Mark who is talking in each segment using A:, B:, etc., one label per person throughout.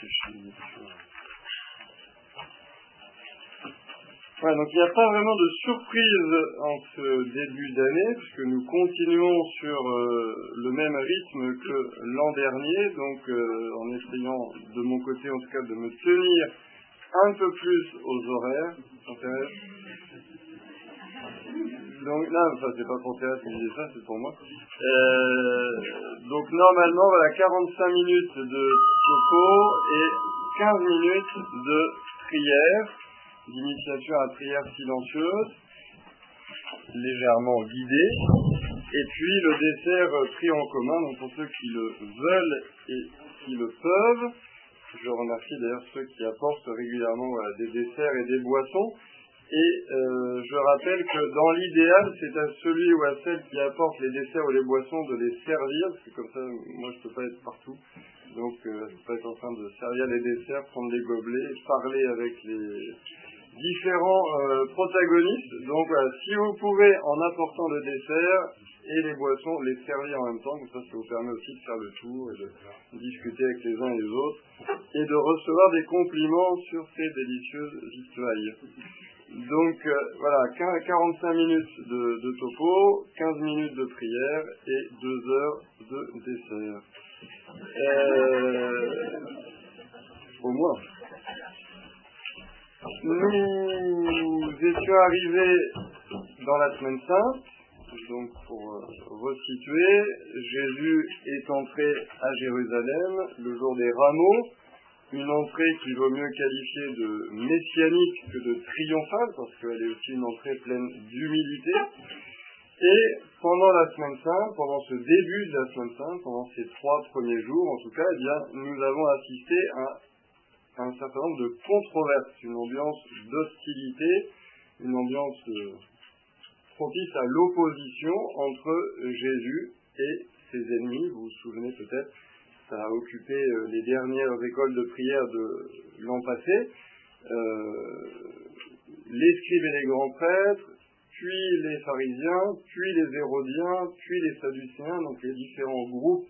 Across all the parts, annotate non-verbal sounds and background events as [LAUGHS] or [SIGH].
A: C'est
B: Ouais, donc il n'y a pas vraiment de surprise en ce début d'année, puisque nous continuons sur euh, le même rythme que l'an dernier, donc euh, en essayant de mon côté en tout cas de me tenir un peu plus aux horaires. Donc là, enfin c'est pas pour Thérèse qui disait ça, c'est pour moi. Euh, donc normalement, voilà, 45 minutes de topo et 15 minutes de prière d'initiation à prière silencieuse, légèrement guidée, et puis le dessert pris en commun, donc pour ceux qui le veulent et qui le peuvent. Je remercie d'ailleurs ceux qui apportent régulièrement des desserts et des boissons. Et euh, je rappelle que dans l'idéal, c'est à celui ou à celle qui apporte les desserts ou les boissons de les servir, parce que comme ça, moi je ne peux pas être partout. Donc euh, je peux pas être en train de servir les desserts, prendre les gobelets, parler avec les, différents euh, protagonistes. Donc voilà, si vous pouvez, en apportant le dessert et les boissons, les servir en même temps, comme ça, ça vous permet aussi de faire le tour et de discuter avec les uns et les autres et de recevoir des compliments sur ces délicieuses vituailles. Donc euh, voilà, 45 minutes de, topo, 15 minutes de prière et 2 heures de dessert. Euh, au moins. Nous étions arrivés dans la semaine sainte, donc pour euh, resituer, Jésus est entré à Jérusalem le jour des rameaux, une entrée qui vaut mieux qualifier de messianique que de triomphale, parce qu'elle est aussi une entrée pleine d'humilité. Et pendant la semaine sainte, pendant ce début de la semaine sainte, pendant ces trois premiers jours en tout cas, eh bien, nous avons assisté à un certain nombre de controverses, une ambiance d'hostilité, une ambiance euh, propice à l'opposition entre Jésus et ses ennemis. Vous vous souvenez peut-être, ça a occupé euh, les dernières écoles de prière de l'an passé. Euh, les scribes et les grands prêtres, puis les pharisiens, puis les hérodiens, puis les sadducéens, donc les différents groupes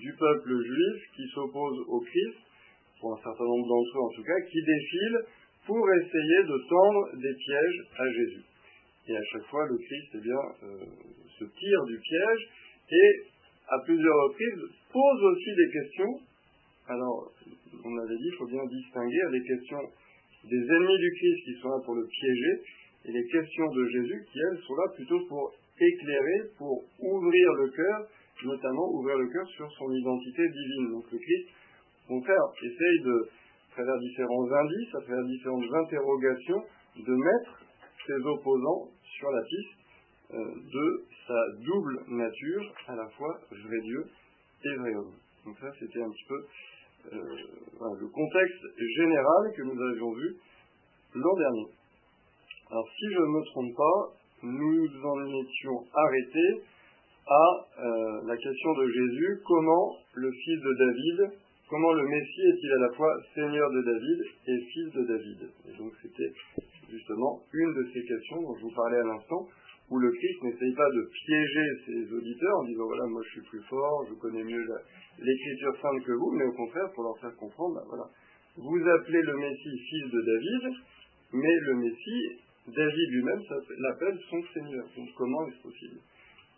B: du peuple juif qui s'opposent au Christ pour un certain nombre d'entre eux en tout cas, qui défilent pour essayer de tendre des pièges à Jésus. Et à chaque fois, le Christ eh bien, euh, se tire du piège et, à plusieurs reprises, pose aussi des questions. Alors, on avait dit, il faut bien distinguer les questions des ennemis du Christ qui sont là pour le piéger et les questions de Jésus qui, elles, sont là plutôt pour éclairer, pour ouvrir le cœur, notamment ouvrir le cœur sur son identité divine. Donc le Christ au contraire, essaye de, à travers différents indices, à travers différentes interrogations, de mettre ses opposants sur la piste de sa double nature, à la fois vrai Dieu et vrai homme. Donc ça, c'était un petit peu euh, le contexte général que nous avions vu l'an dernier. Alors si je ne me trompe pas, nous en étions arrêtés à euh, la question de Jésus, comment le fils de David comment le Messie est-il à la fois Seigneur de David et fils de David? Et donc c'était justement une de ces questions dont je vous parlais à l'instant, où le Christ n'essaye pas de piéger ses auditeurs en disant voilà, moi je suis plus fort, je connais mieux l'écriture sainte que vous, mais au contraire pour leur faire comprendre, ben voilà, vous appelez le Messie fils de David, mais le Messie, David lui-même l'appelle son Seigneur. Donc comment est-ce possible?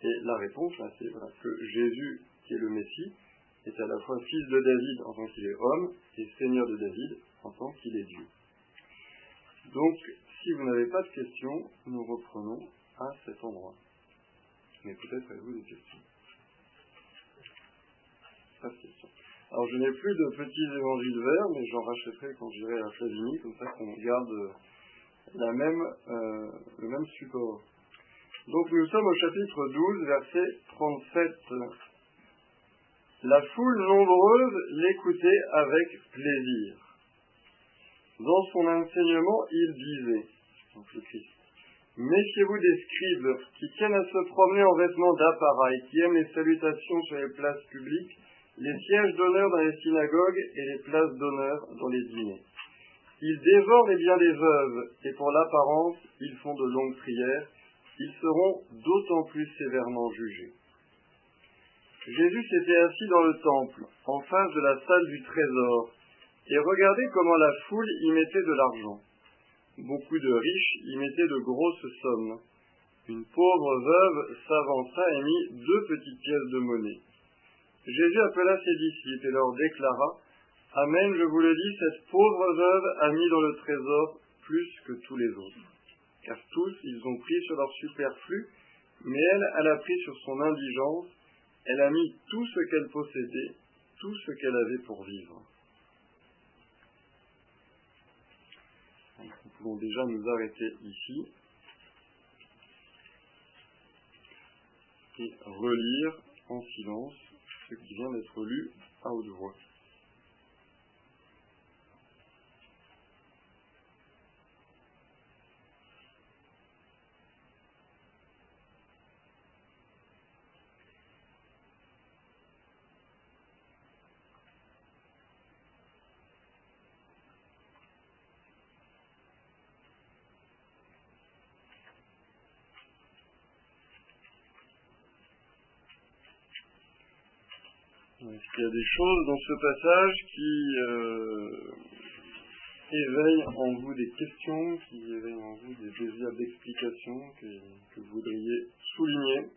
B: Et la réponse, c'est que Jésus, qui est le Messie, est à la fois fils de David en tant qu'il est homme et seigneur de David en tant qu'il est Dieu. Donc, si vous n'avez pas de questions, nous reprenons à cet endroit. Mais peut-être avez-vous des questions. Pas de questions. Alors, je n'ai plus de petits évangiles verts, mais j'en rachèterai quand j'irai à Flavigny, comme ça qu'on garde la même, euh, le même support. Donc, nous sommes au chapitre 12, verset 37 la foule nombreuse l'écoutait avec plaisir. Dans son enseignement, il disait, donc Christ, Méfiez-vous des scribes qui tiennent à se promener en vêtements d'appareil, qui aiment les salutations sur les places publiques, les sièges d'honneur dans les synagogues et les places d'honneur dans les dîners. Ils dévorent les biens des veuves, et pour l'apparence, ils font de longues prières. ils seront d'autant plus sévèrement jugés. Jésus s'était assis dans le temple, en face de la salle du trésor, et regardait comment la foule y mettait de l'argent. Beaucoup de riches y mettaient de grosses sommes. Une pauvre veuve s'avança et mit deux petites pièces de monnaie. Jésus appela ses disciples et leur déclara Amen, je vous le dis, cette pauvre veuve a mis dans le trésor plus que tous les autres. Car tous, ils ont pris sur leur superflu, mais elle, elle a pris sur son indigence, elle a mis tout ce qu'elle possédait, tout ce qu'elle avait pour vivre. Nous pouvons déjà nous arrêter ici et relire en silence ce qui vient d'être lu à haute voix. Qu'il y a des choses dans ce passage qui euh, éveillent en vous des questions, qui éveillent en vous des désirs d'explication que, que vous voudriez souligner?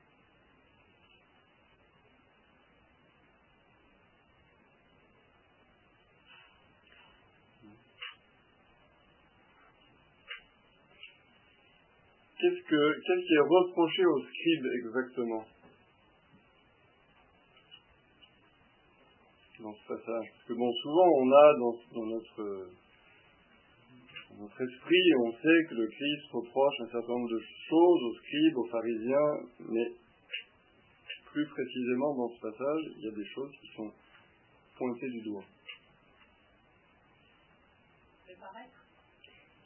B: Qu'est-ce, que, qu'est-ce qui est reproché aux scribes exactement? Dans ce passage Parce que bon, souvent on a dans, notre, esprit, on sait que le Christ reproche un certain nombre de choses aux scribes, aux pharisiens, mais plus précisément dans ce passage, il y a des choses qui sont pointées du doigt.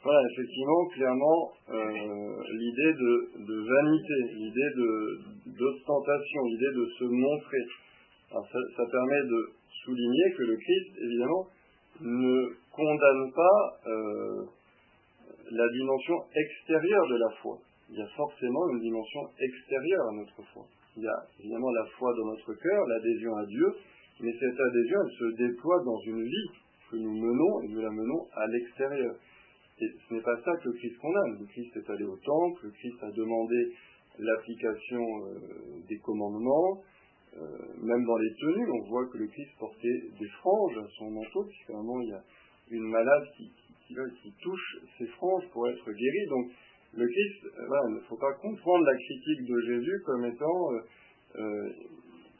B: Voilà, effectivement, clairement, euh, l'idée de, vanité, l'idée d'ostentation, l'idée de se montrer. Ça, permet de souligner que le Christ, évidemment, ne condamne pas euh, la dimension extérieure de la foi. Il y a forcément une dimension extérieure à notre foi. Il y a évidemment la foi dans notre cœur, l'adhésion à Dieu, mais cette adhésion, elle se déploie dans une vie que nous menons et nous la menons à l'extérieur. Et ce n'est pas ça que le Christ condamne. Le Christ est allé au temple, le Christ a demandé l'application euh, des commandements, même dans les tenues, on voit que le Christ portait des franges à son manteau, puisqu'à il y a une malade qui, touche ses franges pour être guéri. Donc le Christ, euh, il ne faut pas comprendre la critique de Jésus comme étant euh,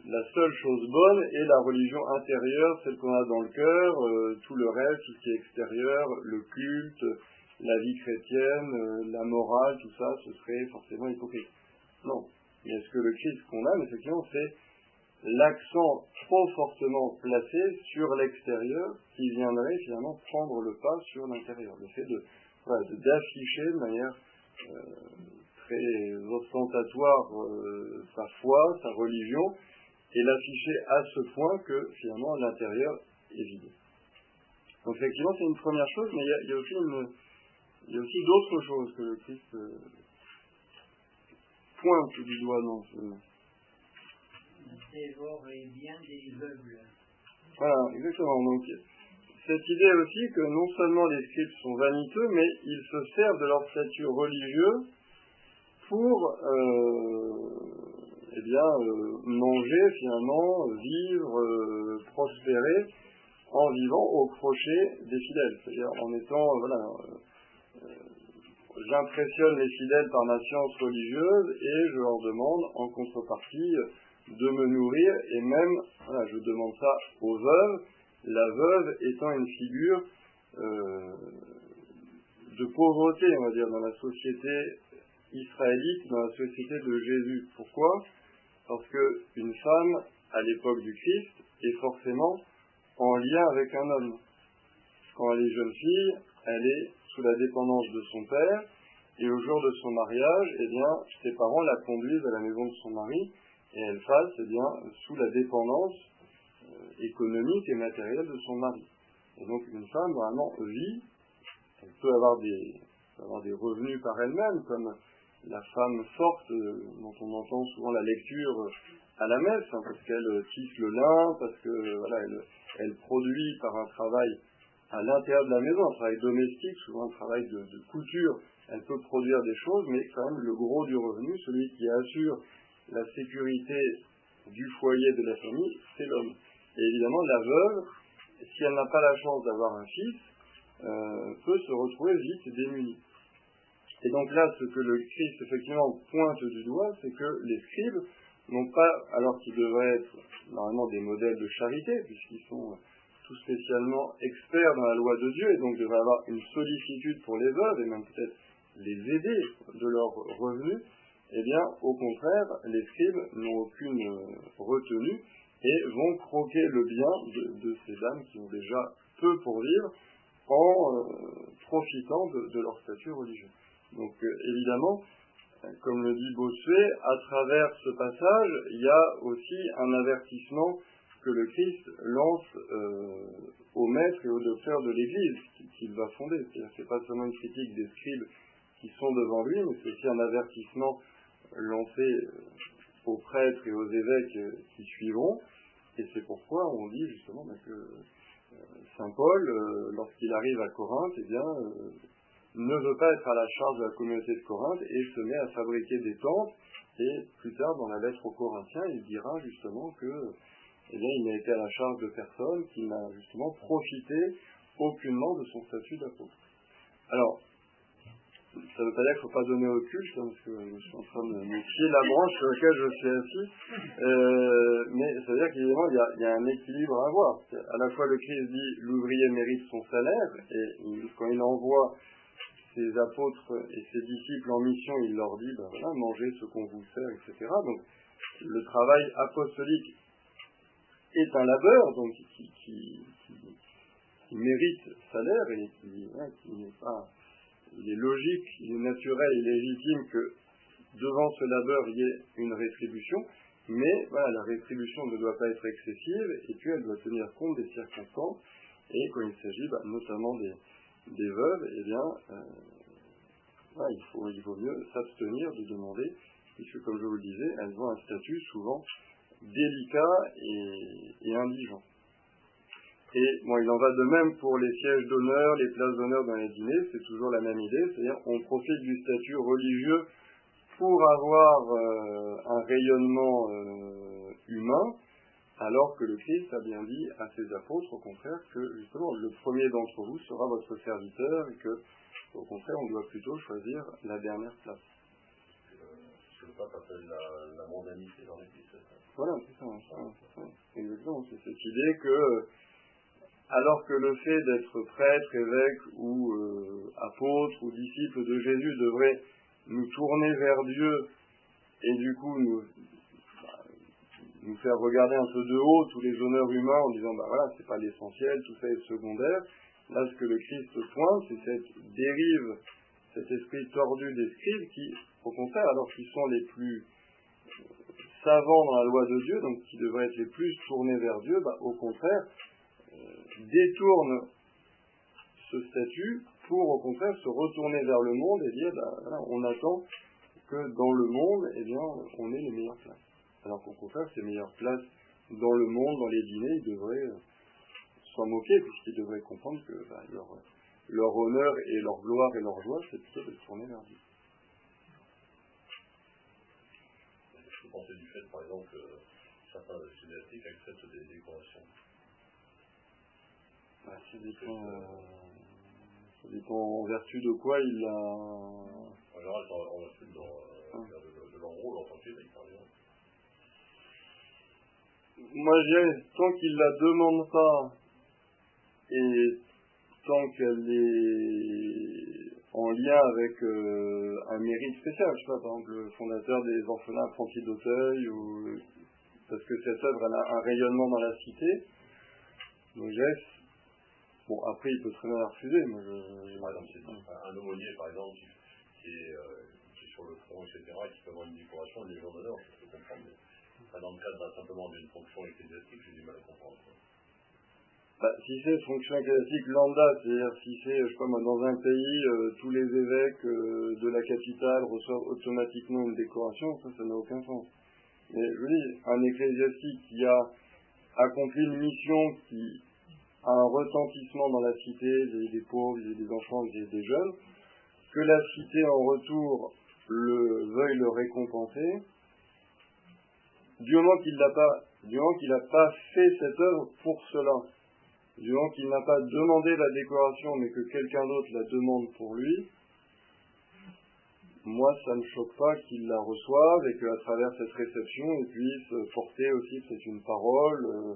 B: la seule chose bonne est la religion intérieure, celle qu'on a dans le cœur, tout le reste, tout ce qui est extérieur, le culte, la vie chrétienne, la morale, tout ça, ce serait forcément hypocrite. Non. Mais ce que le Christ condamne, effectivement, c'est l'accent trop fortement placé sur l'extérieur qui viendrait finalement prendre le pas sur l'intérieur. Le fait de d'afficher de, manière euh, très ostentatoire euh, sa foi, sa religion, et l'afficher à ce point que finalement l'intérieur est vide. Donc effectivement c'est une première chose, mais il y a, aussi y a aussi d'autres choses que le Christ euh, pointe du doigt dans ce, voilà, exactement. Donc, cette idée aussi que non seulement les scripts sont vaniteux, mais ils se servent de leur statut religieux pour euh, eh bien, euh, manger finalement, vivre, euh, prospérer en vivant au crochet des fidèles. C'est-à-dire en étant, voilà, j'impressionne les fidèles par ma science religieuse et je leur demande en contrepartie de me nourrir, et même, voilà, je demande ça aux veuves, la veuve étant une figure euh, de pauvreté, on va dire, dans la société israélite, dans la société de Jésus. Pourquoi? Parce qu'une femme, à l'époque du Christ, est forcément en lien avec un homme. Quand elle est jeune fille, elle est sous la dépendance de son père, et au jour de son mariage, eh bien, ses parents la conduisent à la maison de son mari, et elle passe eh bien, sous la dépendance euh, économique et matérielle de son mari. Et donc une femme vraiment vit, elle peut avoir des, avoir des revenus par elle-même, comme la femme forte dont on entend souvent la lecture à la messe, hein, parce qu'elle tisse le lin, parce que voilà, elle, produit par un travail à l'intérieur de la maison, un travail domestique, souvent un travail de, couture. Elle peut produire des choses, mais quand même le gros du revenu, celui qui assure la sécurité du foyer de la famille, c'est l'homme. Et évidemment, la veuve, si elle n'a pas la chance d'avoir un fils, euh, peut se retrouver vite démunie. Et donc là, ce que le Christ effectivement pointe du doigt, c'est que les scribes n'ont pas, alors qu'ils devraient être normalement des modèles de charité, puisqu'ils sont tout spécialement experts dans la loi de Dieu, et donc devraient avoir une sollicitude pour les veuves, et même peut-être les aider de leurs revenus, eh bien, au contraire, les scribes n'ont aucune retenue et vont croquer le bien de, ces dames qui ont déjà peu pour vivre en euh, profitant de, leur statut religieux. Donc euh, évidemment, comme le dit Bossuet, à travers ce passage, il y a aussi un avertissement que le Christ lance euh, aux maîtres et aux docteurs de l'Église qu'il va fonder. C'est-à-dire que ce n'est pas seulement une critique des scribes qui sont devant lui, mais c'est aussi un avertissement lancé euh, aux prêtres et aux évêques euh, qui suivront. Et c'est pourquoi on dit justement bah, que euh, Saint Paul, lorsqu'il arrive à Corinthe, eh bien, ne veut pas être à la charge de la communauté de Corinthe et se met à fabriquer des tentes. Et plus tard, dans la lettre aux Corinthiens, il dira justement que eh bien, il n'a été à la charge de personne, qu'il n'a justement profité aucunement de son statut d'apôtre. Alors, ça ne veut pas dire qu'il faut pas donner au culte, hein, parce que je suis en train de me fier la branche sur laquelle je suis assis, euh, mais ça veut dire qu'évidemment, il y, a, un équilibre à avoir. À la fois, le Christ dit l'ouvrier mérite son salaire, et quand il envoie ses apôtres et ses disciples en mission, il leur dit, ben voilà, mangez ce qu'on vous sert, etc. Donc, le travail apostolique est un labeur, donc qui, mérite salaire et qui n'est pas il est logique, il est naturel, il est légitime que devant ce labeur, il y ait une rétribution, mais voilà, la rétribution ne doit pas être excessive, et puis elle doit tenir compte des circonstances, et quand il s'agit bah, notamment des, veuves, eh bien, euh, il, vaut mieux s'abstenir de demander, puisque comme je vous le disais, elles ont un statut souvent délicat et indigent. Et bon, il en va de même pour les sièges d'honneur, les places d'honneur dans les dîners, c'est toujours la même idée, c'est-à-dire on profite du statut religieux pour avoir euh, un rayonnement euh, humain, alors que le Christ a bien dit à ses apôtres, au contraire, que justement le premier d'entre vous sera votre serviteur et que, au contraire, on doit plutôt choisir la dernière place.
A: Ce que le pape appelle la, la mondanité dans l'Église.
B: Voilà, c'est ça, ça, exactement. C'est cette idée que alors que le fait d'être prêtre, évêque ou euh, apôtre ou disciple de Jésus devrait nous tourner vers Dieu et du coup nous, nous faire regarder un peu de haut tous les honneurs humains en disant bah voilà c'est pas l'essentiel, tout ça est secondaire. Là ce que le Christ pointe c'est cette dérive, cet esprit tordu des scribes qui au contraire alors qu'ils sont les plus savants dans la loi de Dieu, donc qui devraient être les plus tournés vers Dieu, bah, au contraire détourne ce statut pour au contraire se retourner vers le monde et dire ben, on attend que dans le monde, eh bien, on ait les meilleures places. Alors qu'au contraire, ces meilleures places dans le monde, dans les dîners, ils devraient euh, s'en moquer, puisqu'ils devraient comprendre que ben, leur, honneur et leur gloire et leur joie, c'est plutôt de se tourner vers Dieu.
A: Je peux penser du fait, par exemple, que certains ecclésiastiques acceptent des décorations
B: bah, ça, dépend, euh, ça dépend en vertu de quoi il a.
A: En général, en vertu de, euh, de, de l'enrôle en tant que par exemple.
B: Moi, je dirais, tant qu'il la demande pas et tant qu'elle est en lien avec euh, un mérite spécial, je sais pas, par exemple, le fondateur des orphelins apprentis d'Auteuil, ou parce que cette œuvre elle a un rayonnement dans la cité, donc je dirais, Bon, après, il peut très bien la refuser. Moi, je...
A: Par exemple, un aumônier, par exemple, qui, est, euh, qui, est, sur le front, etc., qui peut avoir une décoration, une légion d'honneur, je peux comprendre. Mais dans le cadre simplement d'une fonction ecclésiastique, j'ai du mal à comprendre.
B: bah, si c'est fonction ecclésiastique lambda, c'est-à-dire si c'est, je sais pas moi, dans un pays, euh, tous les évêques euh, de la capitale reçoivent automatiquement une décoration, ça, ça n'a aucun sens. Mais je veux dire, un ecclésiastique qui a accompli une mission qui un retentissement dans la cité, des, des pauvres, des enfants, des jeunes, que la cité en retour le, veuille le récompenser, du moment qu'il n'a pas, du moment qu'il n'a pas fait cette œuvre pour cela, du moment qu'il n'a pas demandé la décoration, mais que quelqu'un d'autre la demande pour lui, moi, ça ne choque pas qu'il la reçoive et qu'à travers cette réception, il puisse porter aussi peut-être une parole euh,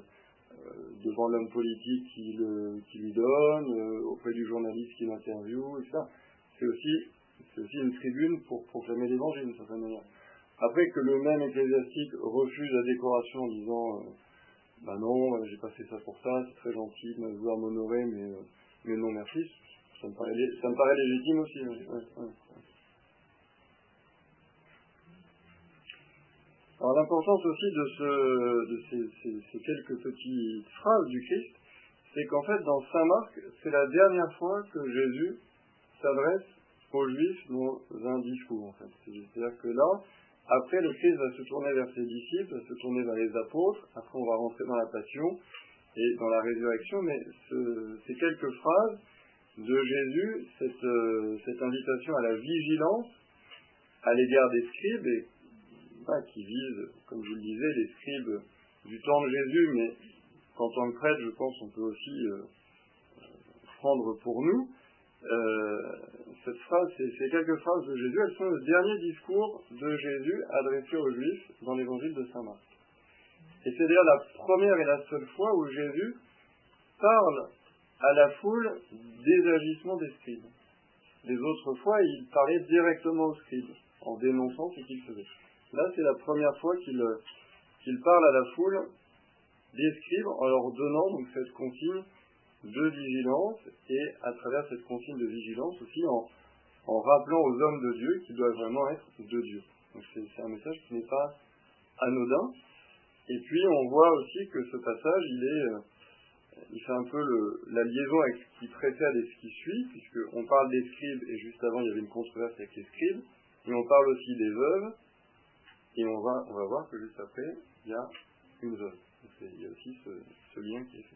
B: devant l'homme politique qui, lui donne, euh, auprès du journaliste qui l'interviewe, etc. C'est aussi, une tribune pour proclamer l'évangile d'une certaine manière. Après que le même ecclésiastique refuse la décoration en disant bah non, euh, j'ai pas fait ça pour ça, c'est très gentil de vouloir m'honorer, mais, euh, non merci, ça me paraît, ça me paraît légitime aussi. L'importance aussi de, ce, de ces, quelques petites phrases du Christ, c'est qu'en fait dans Saint Marc, c'est la dernière fois que Jésus s'adresse aux Juifs dans un discours. C'est-à-dire que là, après, le Christ va se tourner vers ses disciples, va se tourner vers les apôtres. Après, on va rentrer dans la passion et dans la résurrection. Mais ces quelques phrases de Jésus, cette, euh, cette, invitation à la vigilance à l'égard des scribes, et, qui vise, comme je le disais, les scribes du temps de Jésus, mais qu'en tant que prêtre, je pense, on peut aussi euh, prendre pour nous. Euh, cette phrase, ces quelques phrases de Jésus, elles sont le dernier discours de Jésus adressé aux Juifs dans l'évangile de Saint Marc. Et c'est d'ailleurs la première et la seule fois où Jésus parle à la foule des agissements des scribes. Les autres fois, il parlait directement aux scribes, en dénonçant ce qu'ils faisaient. Là, c'est la première fois qu'il parle à la foule des scribes en leur donnant donc cette consigne de vigilance et à travers cette consigne de vigilance aussi en, rappelant aux hommes de Dieu qu'ils doivent vraiment être de Dieu. C'est un message qui n'est pas anodin. Et puis on voit aussi que ce passage, il euh, fait un peu la liaison avec ce qui précède et ce qui suit, puisqu'on parle des scribes et juste avant il y avait une controverse avec les scribes, et on parle aussi des veuves, et on va, on va voir que juste après il y a une veuve. il y a aussi ce, lien qui est fait.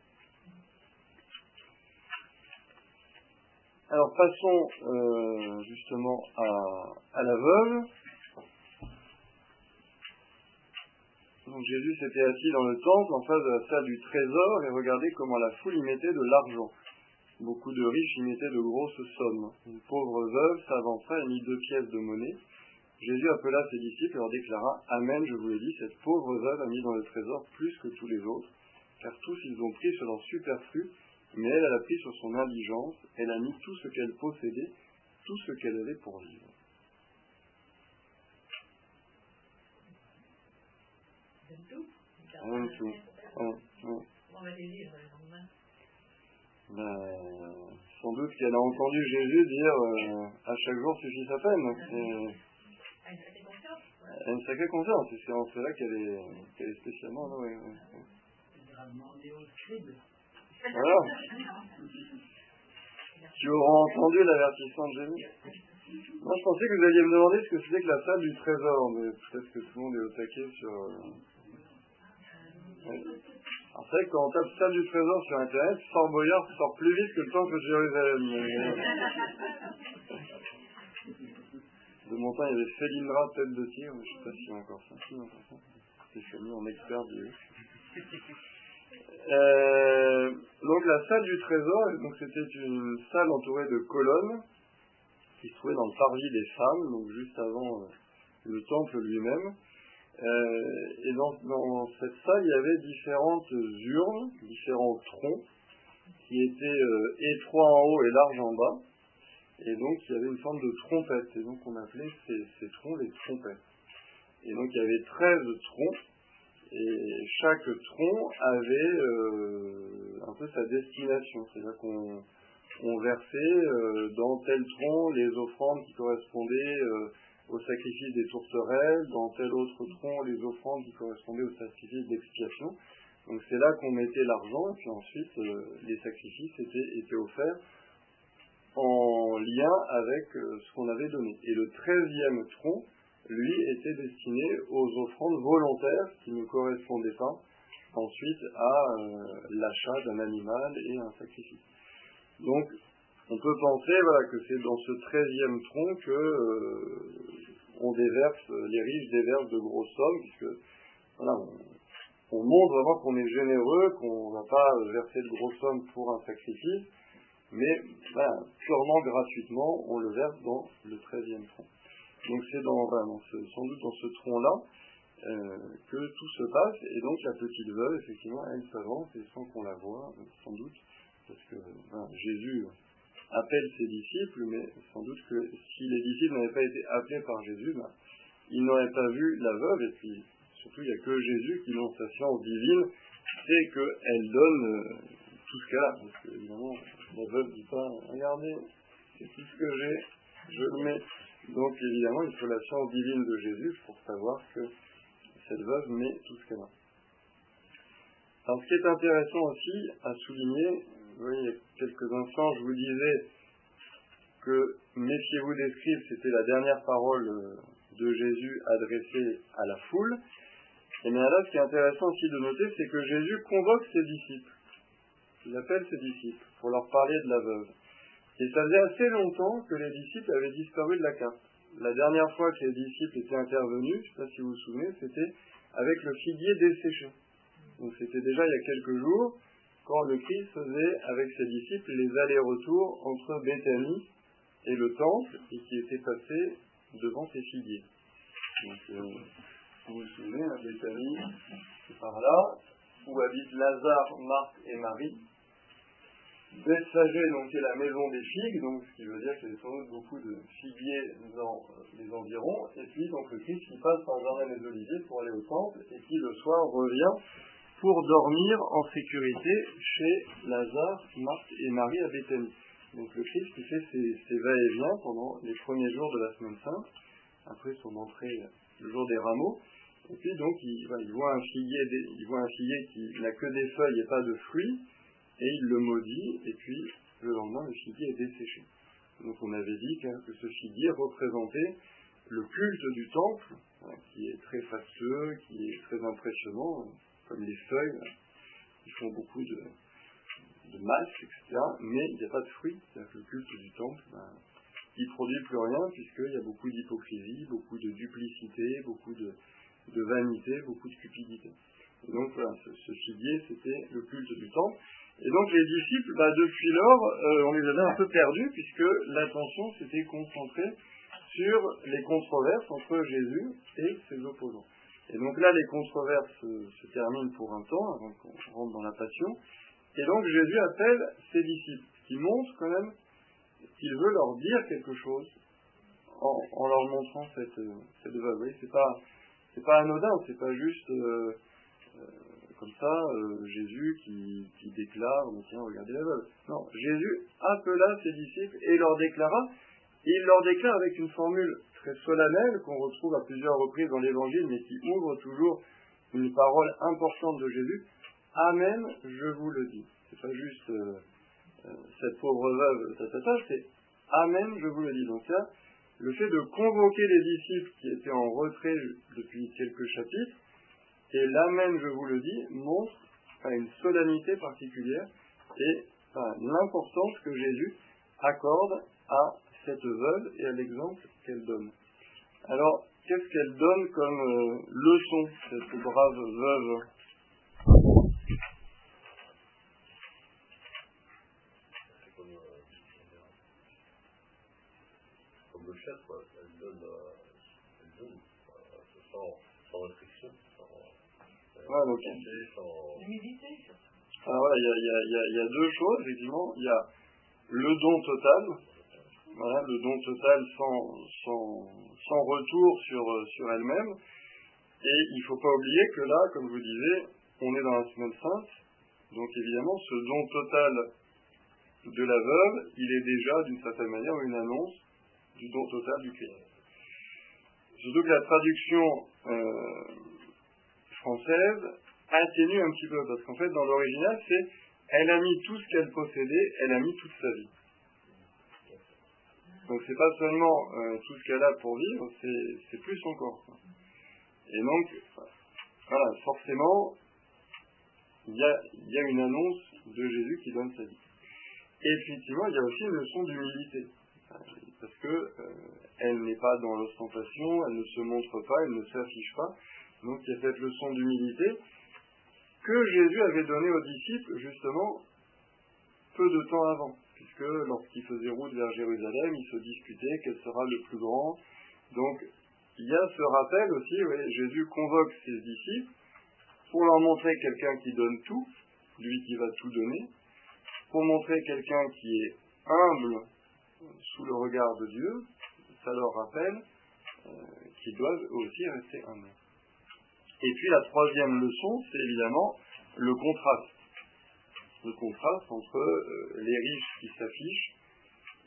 B: Alors passons euh, justement à, la veuve. Donc Jésus s'était assis dans le temple en face de la salle du trésor et regardez comment la foule y mettait de l'argent. Beaucoup de riches y mettaient de grosses sommes. Une pauvre veuve s'avança et mit deux pièces de monnaie. Jésus appela ses disciples et leur déclara Amen, je vous l'ai dit, cette pauvre veuve a mis dans le trésor plus que tous les autres, car tous ils ont pris sur leur superflu mais elle, elle a pris sur son indigence, elle a mis tout ce qu'elle possédait, tout ce qu'elle avait pour vivre. Rien du tout. Ben, sans doute qu'elle a entendu Jésus dire euh, à chaque jour suffit sa peine. Elle a une sacrée conscience, et c'est en cela qu'elle est, spécialement là. Ouais, ouais. Voilà. Tu auras entendu l'avertissement de Jésus. Moi, je pensais que vous alliez me demander ce que c'était que la salle du trésor, mais peut-être que tout le monde est au taquet sur. Euh, c'est vrai que quand on tape salle du trésor sur Internet, Fort Boyard sort plus vite que le temple de Jérusalem. De mon temps, il y avait Felindra, tête de tir, je ne sais pas s'il y a encore ça. Si, encore ça. C'est en expert du. [LAUGHS] Euh, donc la salle du trésor, donc c'était une salle entourée de colonnes qui se trouvait dans le parvis des femmes, donc juste avant euh, le temple lui-même. Euh, et dans, dans, cette salle, il y avait différentes urnes, différents troncs, qui étaient étroits en haut et larges en bas. Et donc il y avait une forme de trompette, et donc on appelait ces, troncs les trompettes. Et donc il y avait 13 troncs et chaque tronc avait euh, un peu sa destination. C'est-à-dire qu'on versait euh, dans tel tronc les offrandes qui correspondaient euh, au sacrifice des tourterelles, dans tel autre tronc les offrandes qui correspondaient au sacrifice d'expiation. Donc c'est là qu'on mettait l'argent, et puis ensuite les sacrifices étaient offerts en lien avec ce qu'on avait donné. Et le treizième tronc, lui, était destiné aux offrandes volontaires qui ne correspondaient pas ensuite à l'achat d'un animal et un sacrifice. Donc, on peut penser que c'est dans ce treizième tronc que euh, on déverse, les riches déversent de grosses sommes, puisque voilà, on, montre vraiment qu'on est généreux, qu'on ne va pas verser de grosses sommes pour un sacrifice, mais voilà, purement gratuitement, on le verse dans le treizième tronc. Donc c'est dans, sans doute dans ce tronc-là euh, que tout se passe, et donc la petite veuve, effectivement, elle s'avance, et sans qu'on la voie, sans doute, parce que Jésus appelle ses disciples, mais sans doute que si les disciples n'avaient pas été appelés par Jésus, ben, ils n'auraient pas vu la veuve, et puis surtout il n'y a que Jésus qui, dans sa science divine, sait qu'elle donne euh, tout ce qu'elle a. Parce évidemment, la veuve dit pas, regardez, c'est tout ce que j'ai, je le mets. Donc évidemment, il faut la science divine de Jésus pour savoir que cette veuve met tout ce qu'elle a. Alors ce qui est intéressant aussi à souligner, vous voyez, il y a quelques instants, je vous disais que méfiez-vous des scribes, c'était la dernière parole euh, de Jésus adressée à la foule. Et bien là, ce qui est intéressant aussi de noter, c'est que Jésus convoque ses disciples. Il appelle ses disciples pour leur parler de la veuve. Et ça faisait assez longtemps que les disciples avaient disparu de la carte. La dernière fois que les disciples étaient intervenus, je ne sais pas si vous vous souvenez, c'était avec le figuier desséché. Donc c'était déjà il y a quelques jours, quand le Christ faisait avec ses disciples les allers-retours entre Béthanie et le temple et qui était passé devant ses figuiers. Donc, euh, vous vous souvenez, à Béthanie, c'est par là, où habitent Lazare, Marthe et Marie. Bethsagée, donc, est la maison des figues, donc, ce qui veut dire qu'il y a sans doute beaucoup de figuiers dans euh, les environs. Et puis, donc, le Christ qui passe par le jardin des Oliviers pour aller au temple et qui, le soir, revient pour dormir en sécurité chez Lazare, Marthe et Marie à Béthanie. Donc le Christ qui fait ses, va-et-vient pendant les premiers jours de la semaine sainte, après son entrée le jour des rameaux. Et puis donc il, voit un figuier, il voit un figuier qui n'a que des feuilles et pas de fruits, et il le maudit, et puis le lendemain le figuier est desséché. Donc on avait dit que ce figuier représentait le culte du temple, hein, qui est très fastueux, qui est très impressionnant, comme les feuilles, qui font beaucoup de, de etc. Mais il n'y a pas de fruits, c'est-à-dire que le culte du temple, ben, il ne produit plus rien, puisqu'il y a beaucoup d'hypocrisie, beaucoup de duplicité, beaucoup de, vanité, beaucoup de cupidité. Donc voilà, ce, figuier, c'était le culte du temple. Et donc les disciples, ben, depuis lors, euh, on les avait un peu perdus, puisque l'attention s'était concentrée sur les controverses entre Jésus et ses opposants. Et donc là, les controverses se, terminent pour un temps, avant qu'on rentre dans la passion. Et donc Jésus appelle ses disciples, qui montre quand même qu'il veut leur dire quelque chose en, leur montrant cette, cette veuve. Vous voyez, c'est pas, c'est pas anodin, c'est pas juste euh, euh, comme ça euh, Jésus qui, qui déclare, tiens, regardez la veuve. Non, Jésus appela ses disciples et leur déclara, et il leur déclare avec une formule très solennel qu'on retrouve à plusieurs reprises dans l'Évangile, mais qui ouvre toujours une parole importante de Jésus. Amen, je vous le dis. C'est pas juste euh, euh, cette pauvre veuve, c'est Amen, je vous le dis. Donc là, le fait de convoquer les disciples qui étaient en retrait depuis quelques chapitres, et l'Amen, je vous le dis, montre une solennité particulière et l'importance que Jésus accorde à cette veuve et à l'exemple qu'elle donne. Alors, qu'est-ce qu'elle donne comme euh, leçon, cette brave veuve
A: C'est comme, euh, comme le chef, quoi. Elle donne, euh, elle donne sans, sans restriction, sans,
B: ouais, donc, sans... Ah il y a, y, a, y a deux choses, effectivement. Il y a le don total, voilà, le don total sans, sans, sans retour sur, sur elle-même. Et il ne faut pas oublier que là, comme je vous disais, on est dans la semaine sainte. Donc évidemment, ce don total de la veuve, il est déjà d'une certaine manière une annonce du don total du Christ. Surtout que la traduction euh, française atténue un petit peu, parce qu'en fait, dans l'original, c'est elle a mis tout ce qu'elle possédait, elle a mis toute sa vie. Donc c'est pas seulement euh, tout ce qu'elle a pour vivre, c'est plus encore. Et donc, voilà, forcément, il y a, y a une annonce de Jésus qui donne sa vie. Et effectivement, il y a aussi une leçon d'humilité. Parce que euh, elle n'est pas dans l'ostentation, elle ne se montre pas, elle ne s'affiche pas. Donc il y a cette leçon d'humilité que Jésus avait donnée aux disciples justement peu de temps avant, puisque lorsqu'il faisait route vers Jérusalem, il se disputait quel sera le plus grand. Donc il y a ce rappel aussi, oui, Jésus convoque ses disciples pour leur montrer quelqu'un qui donne tout, lui qui va tout donner, pour montrer quelqu'un qui est humble sous le regard de Dieu, ça leur rappelle euh, qu'ils doivent aussi rester humbles. Et puis la troisième leçon, c'est évidemment le contraste. Le contraste entre euh, les riches qui s'affichent,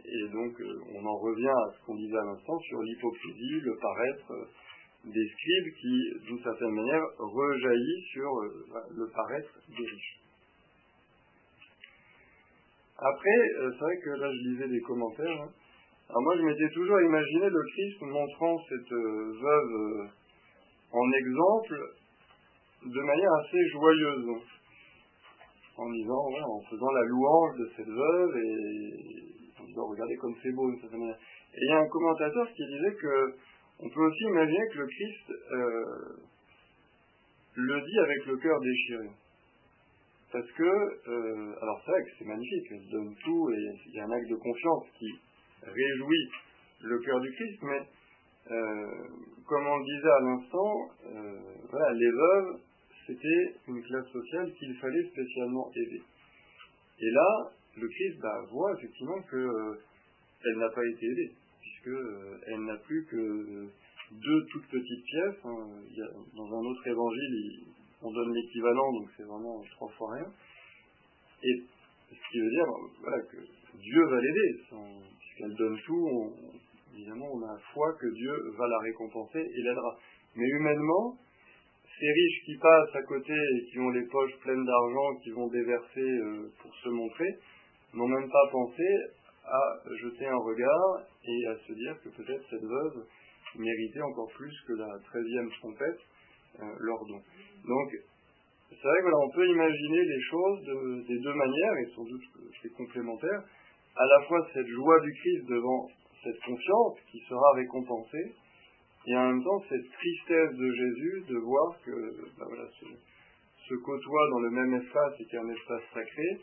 B: et donc euh, on en revient à ce qu'on disait à l'instant sur l'hypocrisie, le paraître des scribes qui, d'une certaine manière, rejaillit sur le paraître des riches. Après, euh, c'est vrai que là, je lisais des commentaires. Hein. Alors moi, je m'étais toujours imaginé le Christ montrant cette euh, veuve euh, en exemple de manière assez joyeuse. En faisant la louange de cette veuve et en disant, regardez comme c'est beau certaine manière. Et il y a un commentateur qui disait que on peut aussi imaginer que le Christ le dit avec le cœur déchiré. Parce que, euh, alors c'est vrai que c'est magnifique, elle donne tout et il y a un acte de confiance qui réjouit le cœur du Christ, mais euh, comme on le disait à l'instant, euh, les veuves, c'était une classe sociale qu'il fallait spécialement aider. Et là, le Christ bah, voit effectivement que elle n'a pas été aidée, puisque elle n'a plus que deux toutes petites pièces. Hein. Dans un autre évangile, on donne l'équivalent, donc c'est vraiment trois fois rien. Et ce qui veut dire que Dieu va l'aider, puisqu'elle donne tout, évidemment on a foi que Dieu va la récompenser et l'aidera. Mais humainement, ces riches qui passent à côté et qui ont les poches pleines d'argent, qui vont déverser euh, pour se montrer, n'ont même pas pensé à jeter un regard et à se dire que peut-être cette veuve méritait encore plus que la treizième trompette euh, leur don. Donc, c'est vrai que on peut imaginer les choses des deux manières, et sans doute c'est complémentaire. À la fois cette joie du Christ devant cette confiance qui sera récompensée, et en même temps cette tristesse de Jésus de voir que ben voilà, se, côtoient dans le même espace et qu'il y a un espace sacré,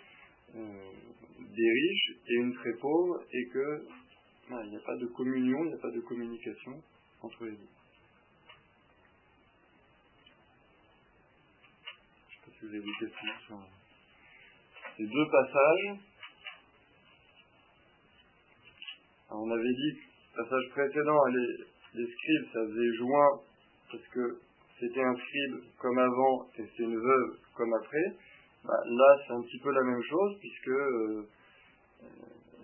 B: euh, des riches et une très pauvre, et que ben, il n'y a pas de communion, il n'y a pas de communication entre les deux. vous avez des questions sur ces deux passages. On avait dit passage précédent, les, scribes, ça faisait joint parce que c'était un scribe comme avant et c'est une veuve comme après. Bah, là, c'est un petit peu la même chose puisque euh,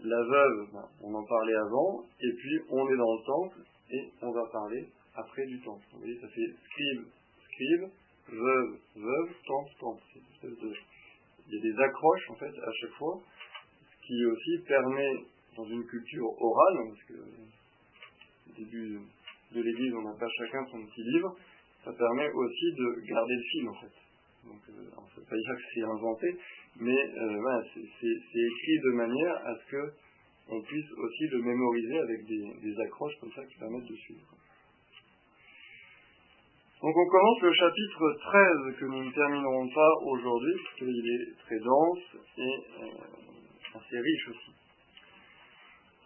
B: la veuve, bah, on en parlait avant, et puis on est dans le temple et on va parler après du temple. Vous voyez, ça fait scribe, scribe, veuve, veuve, tante, tante. Il y a des accroches en fait à chaque fois, ce qui aussi permet dans une culture orale, parce que au début de l'église on n'a pas chacun son petit livre, ça permet aussi de garder le fil en fait. Donc, euh, ne pas dire que c'est inventé, mais euh, c'est écrit de manière à ce que on puisse aussi le mémoriser avec des, accroches comme ça qui permettent de suivre. Donc on commence le chapitre 13 que nous ne terminerons pas aujourd'hui, puisqu'il est très dense et euh, assez riche aussi.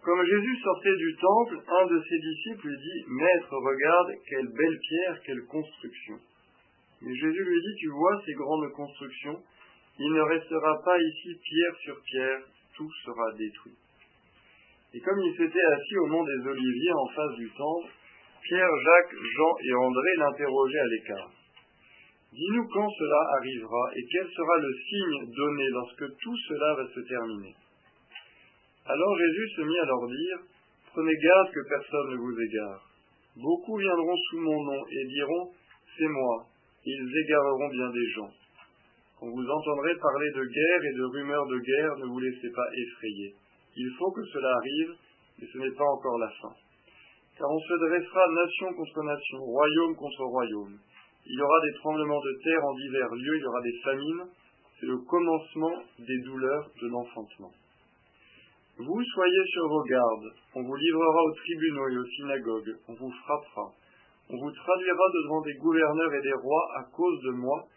B: Comme Jésus sortait du temple, un de ses disciples lui dit Maître, regarde, quelle belle pierre, quelle construction. Mais Jésus lui dit Tu vois ces grandes constructions? Il ne restera pas ici pierre sur pierre, tout sera détruit. Et comme il s'était assis au mont des Oliviers en face du temple, Pierre, Jacques, Jean et André l'interrogeaient à l'écart. Dis-nous quand cela arrivera et quel sera le signe donné lorsque tout cela va se terminer. Alors Jésus se mit à leur dire, Prenez garde que personne ne vous égare. Beaucoup viendront sous mon nom et diront, C'est moi. Ils égareront bien des gens. Quand vous entendrez parler de guerre et de rumeurs de guerre, ne vous laissez pas effrayer. Il faut que cela arrive, mais ce n'est pas encore la fin. Car on se dressera nation contre nation, royaume contre royaume. Il y aura des tremblements de terre en divers lieux, il y aura des famines. C'est le commencement des douleurs de l'enfantement. Vous soyez sur vos gardes, on vous livrera aux tribunaux et aux synagogues, on vous frappera, on vous traduira devant des gouverneurs et des rois à cause de moi,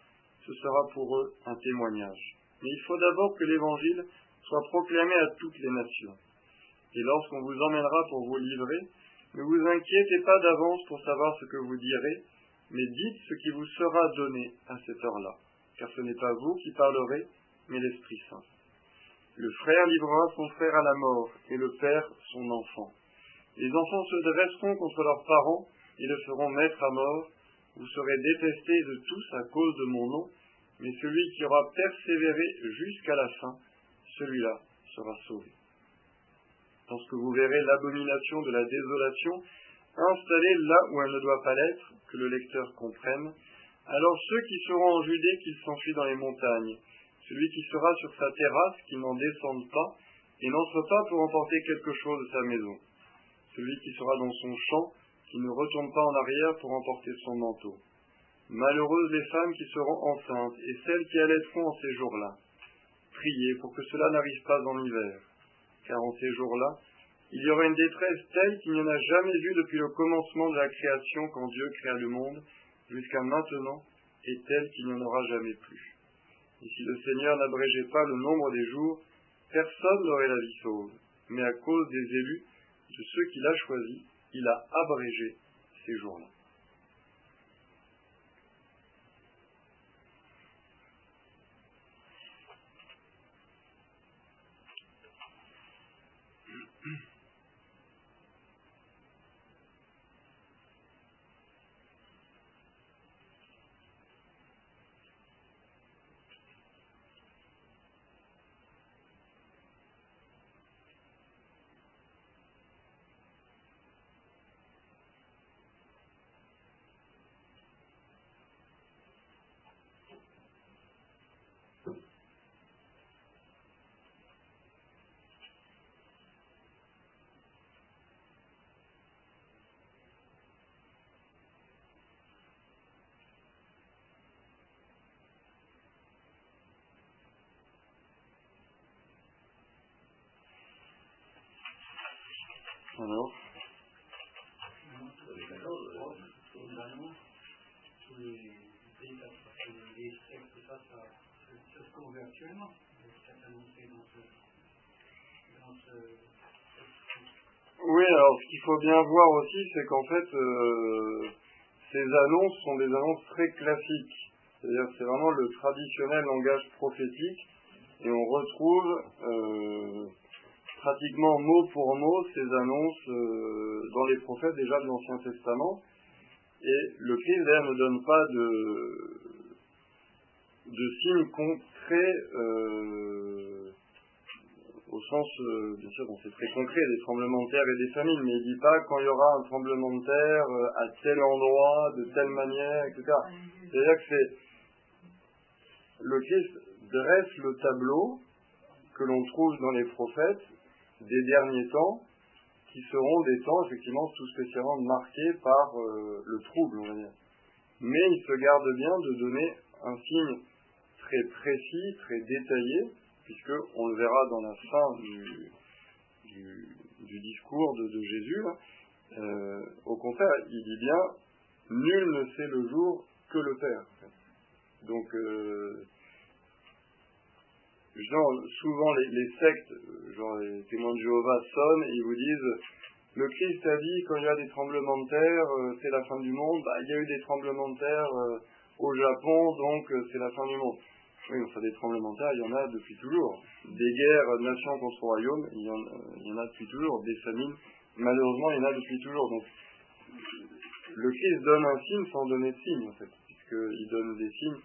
B: ce sera pour eux un témoignage. Mais il faut d'abord que l'évangile soit proclamé à toutes les nations. Et lorsqu'on vous emmènera pour vous livrer, ne vous inquiétez pas d'avance pour savoir ce que vous direz, mais dites ce qui vous sera donné à cette heure-là, car ce n'est pas vous qui parlerez, mais l'Esprit Saint. Le frère livrera son frère à la mort, et le père son enfant. Les enfants se dresseront contre leurs parents, et le feront mettre à mort. Vous serez détestés de tous à cause de mon nom, mais celui qui aura persévéré jusqu'à la fin, celui-là sera sauvé. Lorsque vous verrez l'abomination de la désolation installée là où elle ne doit pas l'être, que le lecteur comprenne, alors ceux qui seront en Judée qu'ils s'enfuient dans les montagnes, celui qui sera sur sa terrasse qu'il n'en descende pas et n'entre pas pour emporter quelque chose de sa maison, celui qui sera dans son champ qui ne retourne pas en arrière pour emporter son manteau. Malheureuses les femmes qui seront enceintes et celles qui allaiteront en ces jours-là. Priez pour que cela n'arrive pas en hiver, car en ces jours-là, il y aura une détresse telle qu'il n'y en a jamais vu depuis le commencement de la création quand Dieu créa le monde, jusqu'à maintenant, et telle qu'il n'y en aura jamais plus. Et si le Seigneur n'abrégeait pas le nombre des jours, personne n'aurait la vie sauve. Mais à cause des élus, de ceux qu'il a choisis, il a abrégé ces jours-là. Alors Oui, alors ce qu'il faut bien voir aussi, c'est qu'en fait, euh, ces annonces sont des annonces très classiques. C'est-à-dire c'est vraiment le traditionnel langage prophétique et on retrouve euh, pratiquement mot pour mot ces annonces euh, dans les prophètes déjà de l'Ancien Testament. Et le Christ d'ailleurs ne donne pas de, de signes concrets euh, au sens, euh, bien sûr, c'est très concret, des tremblements de terre et des famines, mais il ne dit pas quand il y aura un tremblement de terre à tel endroit, de telle manière, etc. C'est-à-dire que c'est le Christ dresse le tableau que l'on trouve dans les prophètes des derniers temps, qui seront des temps effectivement tout spécialement marqués par euh, le trouble, on va dire. Mais il se garde bien de donner un signe très précis, très détaillé, puisque on le verra dans la fin du, discours de, Jésus. Euh, au contraire, il dit bien nul ne sait le jour que le Père. Donc euh, souvent les, sectes, genre les témoins de Jéhovah sonnent et ils vous disent le Christ a dit quand il y a des tremblements de terre, euh, c'est la fin du monde. Bah, il y a eu des tremblements de terre euh, au Japon, donc euh, c'est la fin du monde. Oui, enfin des tremblements de terre, il y en a depuis toujours. Des guerres nation contre royaume, il y, en, il y en a depuis toujours. Des famines, malheureusement, il y en a depuis toujours. Donc le Christ donne un signe sans donner de signe, en fait, puisqu'il donne des signes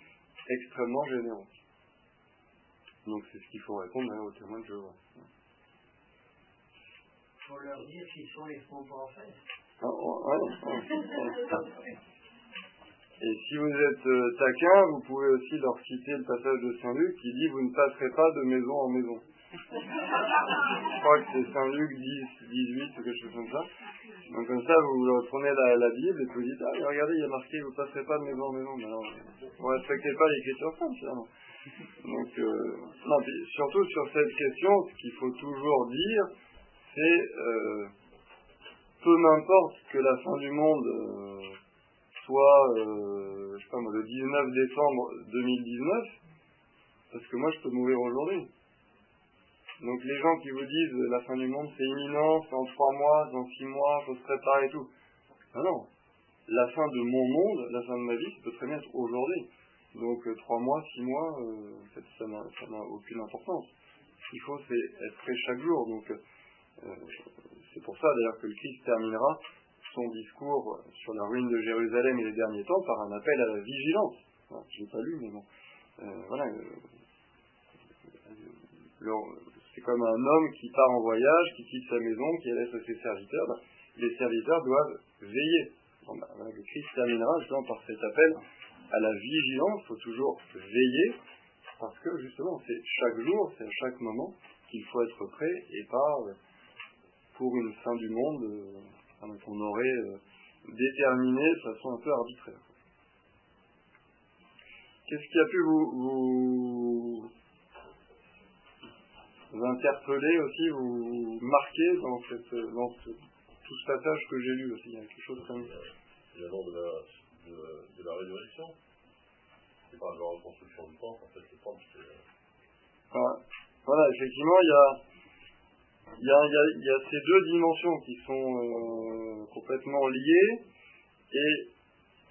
B: extrêmement généraux. Donc c'est ce qu'il faut répondre hein, aux témoins de Jéhovah.
C: Il faut leur dire qu'ils sont les faux prophètes.
B: Ah, oh, [LAUGHS] Et si vous êtes euh, taquin, vous pouvez aussi leur citer le passage de Saint Luc qui dit Vous ne passerez pas de maison en maison. Je crois que c'est Saint Luc 10, 18 ou quelque chose comme ça. Donc comme ça, vous prenez la, la Bible et vous dites Ah, regardez, il y a marqué Vous ne passerez pas de maison en maison. Mais alors, vous ne respectez pas l'écriture sainte, finalement. Donc, euh, surtout sur cette question, ce qu'il faut toujours dire, c'est euh, peu m'importe que la fin du monde euh, soit, le 19 décembre 2019, parce que moi je peux mourir aujourd'hui. Donc les gens qui vous disent la fin du monde c'est imminent, c'est en trois mois, dans six mois, faut se préparer et tout. Non, non. La fin de mon monde, la fin de ma vie, ça peut très bien être aujourd'hui. Donc euh, trois mois, six mois, euh, ça n'a aucune importance. Ce qu'il faut, c'est être prêt chaque jour. Donc euh, c'est pour ça d'ailleurs que le Christ terminera son discours sur la ruine de Jérusalem et les derniers temps par un appel à la vigilance. je n'ai pas lu, mais bon. voilà. c'est comme un homme qui part en voyage, qui quitte sa maison, qui laisse ses serviteurs. Ben, les serviteurs doivent veiller. Ben, le Christ terminera justement par cet appel à la vigilance, il faut toujours veiller, parce que justement, c'est chaque jour, c'est à chaque moment qu'il faut être prêt et pas euh, pour une fin du monde euh, qu'on aurait euh, déterminé de façon un peu arbitraire. Qu'est-ce qui a pu vous, interpeller aussi, vous marquer dans, tout ce passage que j'ai lu aussi? Il y a quelque chose comme ça
A: de, la résurrection. C'est pas la reconstruction du temple, en fait, le temple, c'est.
B: Euh, voilà, effectivement, il y a, il y, a, il, y a, ces deux dimensions qui sont euh, complètement liées, et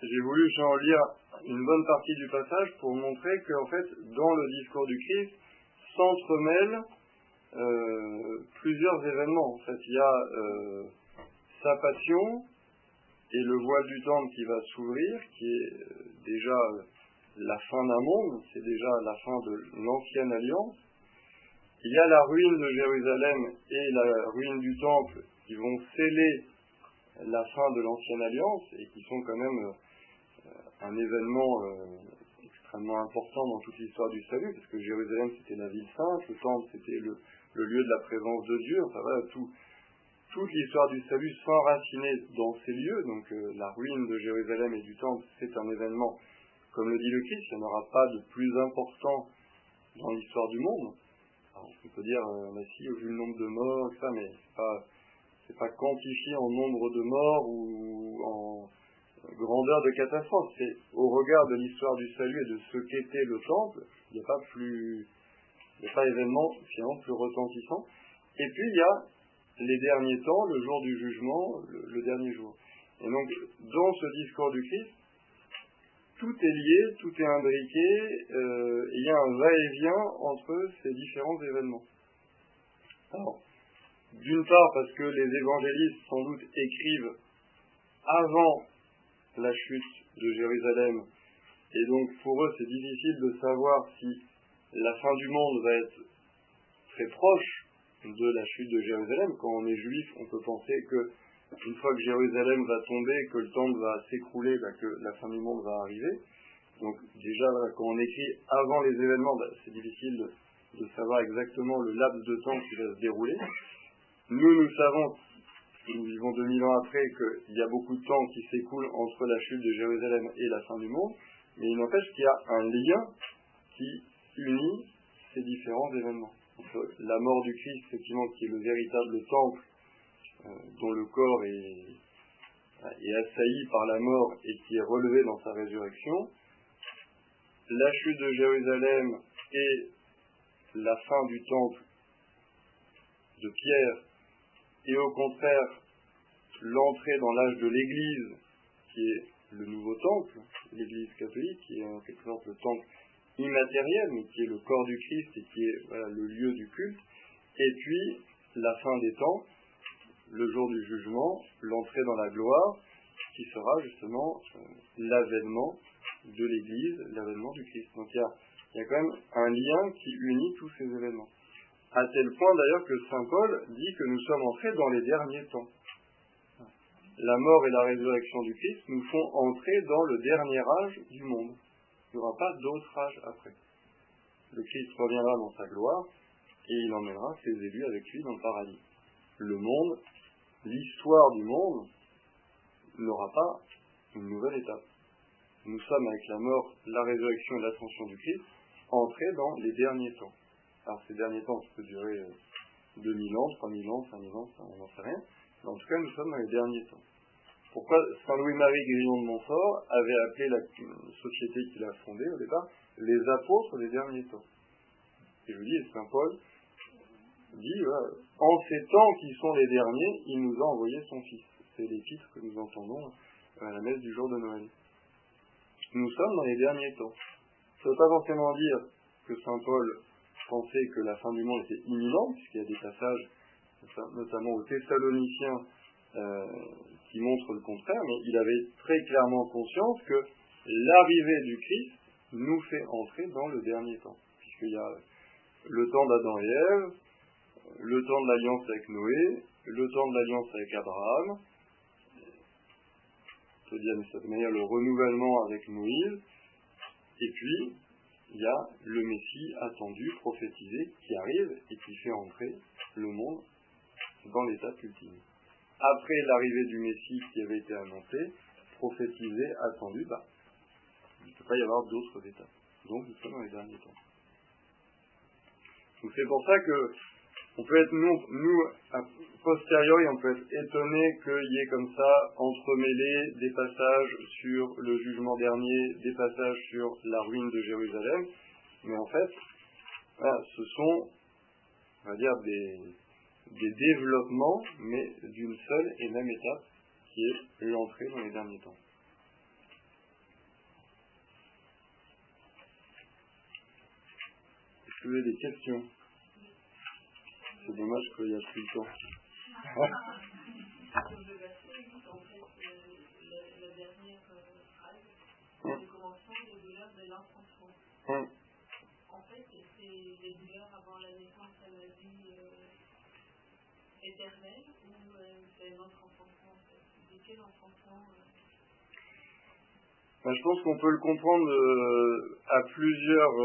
B: j'ai voulu en lire une bonne partie du passage pour montrer qu'en fait, dans le discours du Christ, s'entremêlent euh, plusieurs événements. En fait, il y a sa passion, et le voile du temple qui va s'ouvrir, qui est euh, déjà euh, la fin d'un monde, c'est déjà la fin de l'ancienne alliance. Il y a la ruine de Jérusalem et la ruine du temple qui vont sceller la fin de l'ancienne alliance et qui sont quand même euh, un événement extrêmement important dans toute l'histoire du salut, parce que Jérusalem c'était la ville sainte, le temple c'était le, lieu de la présence de Dieu, enfin voilà, tout, toute l'histoire du salut s'enraciner dans ces lieux, donc euh, la ruine de Jérusalem et du temple, c'est un événement, comme le dit le Christ, il n'y en aura pas de plus important dans l'histoire du monde. on peut dire, euh, si, vu le nombre de morts, ça, mais c'est pas, c'est pas quantifié en nombre de morts ou en grandeur de catastrophe. C'est au regard de l'histoire du salut et de ce qu'était le temple, il n'y a pas plus, il n'y a pas événement finalement plus retentissant. Et puis il y a les derniers temps, le jour du jugement, le, dernier jour. Et donc, dans ce discours du Christ, tout est lié, tout est imbriqué, euh, il y a un va-et-vient entre ces différents événements. Alors, d'une part parce que les évangélistes sans doute écrivent avant la chute de Jérusalem, et donc pour eux c'est difficile de savoir si la fin du monde va être très proche de la chute de Jérusalem. Quand on est juif, on peut penser que une fois que Jérusalem va tomber, que le temple va s'écrouler, bah, que la fin du monde va arriver. Donc déjà, quand on écrit avant les événements, bah, c'est difficile de, savoir exactement le laps de temps qui va se dérouler. Nous, nous savons, nous vivons 2000 ans après, qu'il y a beaucoup de temps qui s'écoule entre la chute de Jérusalem et la fin du monde, mais il n'empêche qu'il y a un lien qui unit ces différents événements la mort du Christ, effectivement, qui est le véritable temple euh, dont le corps est, est assailli par la mort et qui est relevé dans sa résurrection, la chute de Jérusalem et la fin du temple de Pierre, et au contraire l'entrée dans l'âge de l'Église, qui est le nouveau temple, l'Église catholique, qui est en quelque sorte le temple immatériel, mais qui est le corps du Christ et qui est le lieu du culte, et puis la fin des temps, le jour du jugement, l'entrée dans la gloire, qui sera justement euh, l'avènement de l'Église, l'avènement du Christ. Donc il y a, y a quand même un lien qui unit tous ces événements. À tel point d'ailleurs que Saint Paul dit que nous sommes entrés dans les derniers temps. la mort et la résurrection du Christ nous font entrer dans le dernier âge du monde. Il n'y aura pas d'autre âge après. Le Christ reviendra dans sa gloire et il emmènera ses élus avec lui dans le paradis. Le monde, l'histoire du monde, n'aura pas une nouvelle étape. Nous sommes avec la mort, la résurrection et l'ascension du Christ entrés dans les derniers temps. Alors ces derniers temps, ça peut durer 2000 ans, 3000 ans, 5000 ans, on n'en sait rien. Mais en tout cas, nous sommes dans les derniers temps. Pourquoi Saint Louis-Marie Grillon de Montfort avait appelé la société qu'il a fondée au départ les apôtres des derniers temps? Et je vous dis, Saint Paul dit, en ces temps qui sont les derniers, il nous a envoyé son Fils. C'est les titres que nous entendons à la messe du jour de Noël. Nous sommes dans les derniers temps. Ça ne veut pas forcément dire que Saint Paul pensait que la fin du monde était imminente, puisqu'il y a des passages, notamment aux Thessaloniciens, euh, qui montrent le contraire, mais il avait très clairement conscience que l'arrivée du Christ nous fait entrer dans le dernier temps, puisqu'il y a le temps d'Adam et Ève, le temps de l'alliance avec Noé, le temps de l'alliance avec Abraham, on peut dire de cette manière le renouvellement avec Moïse, et puis il y a le Messie attendu, prophétisé, qui arrive et qui fait entrer le monde dans l'étape ultime. Après l'arrivée du Messie qui avait été annoncé, prophétisé, attendu, bah, il ne peut pas y avoir d'autres étapes. Donc nous sommes dans les derniers temps. Donc c'est pour ça que on peut être, nous, nous, a posteriori, on peut être étonné qu'il y ait comme ça entremêlé des passages sur le jugement dernier, des passages sur la ruine de Jérusalem, mais en fait, ce sont, on va dire, des, des développements, mais d'une seule et même étape, qui est l'entrée dans les derniers temps. Est-ce que vous avez des questions? C'est dommage qu'il n'y a plus le temps.
C: Le [LAUGHS] verset, en fait, c'est de les douleurs avant la naissance la vie éternelle ou c'est notre enfant en fait C'est quel enfant
B: ben, Je pense qu'on peut le comprendre à plusieurs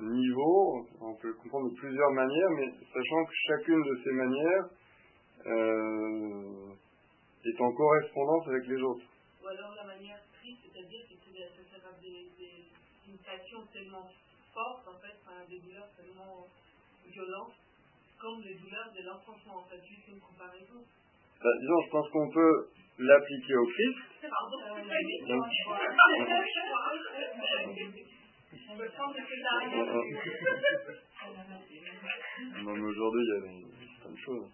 B: niveau, on peut le comprendre de plusieurs manières, mais sachant que chacune de ces manières euh, est en correspondance avec les autres.
C: Ou alors la manière triste, c'est-à-dire que ça des, des, une passion tellement forte, en fait, des douleurs tellement violentes, comme les douleurs de l'enfantement, en fait, juste une comparaison.
B: Bah, disons, je pense qu'on peut l'appliquer au Christ.
C: Pardon, euh,
B: Donc, [LAUGHS] Même aujourd'hui, il y a plein de choses.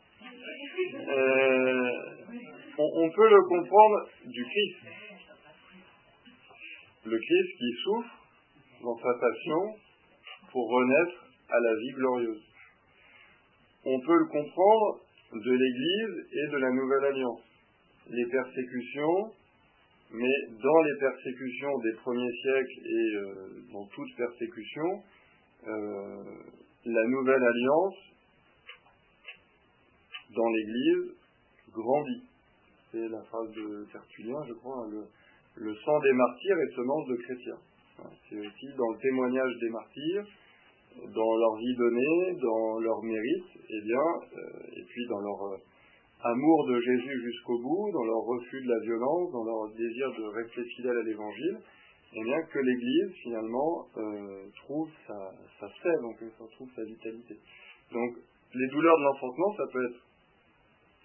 B: Euh, on, peut le comprendre du Christ. Le Christ qui souffre dans sa passion pour renaître à la vie glorieuse. On peut le comprendre de l'Église et de la Nouvelle Alliance. Les persécutions, mais dans les persécutions des premiers siècles et euh, dans toute persécution, euh, la nouvelle alliance dans l'Église grandit. C'est la phrase de Tertullien, je crois, hein, le, sang des martyrs est semence de chrétiens. C'est aussi dans le témoignage des martyrs, dans leur vie donnée, dans leur mérite, et eh bien, euh, et puis dans leur amour de Jésus jusqu'au bout, dans leur refus de la violence, dans leur désir de rester fidèle à l'évangile, eh bien que l'Église finalement euh, trouve sa, sa donc ça trouve sa vitalité. Donc les douleurs de l'enfantement, ça peut être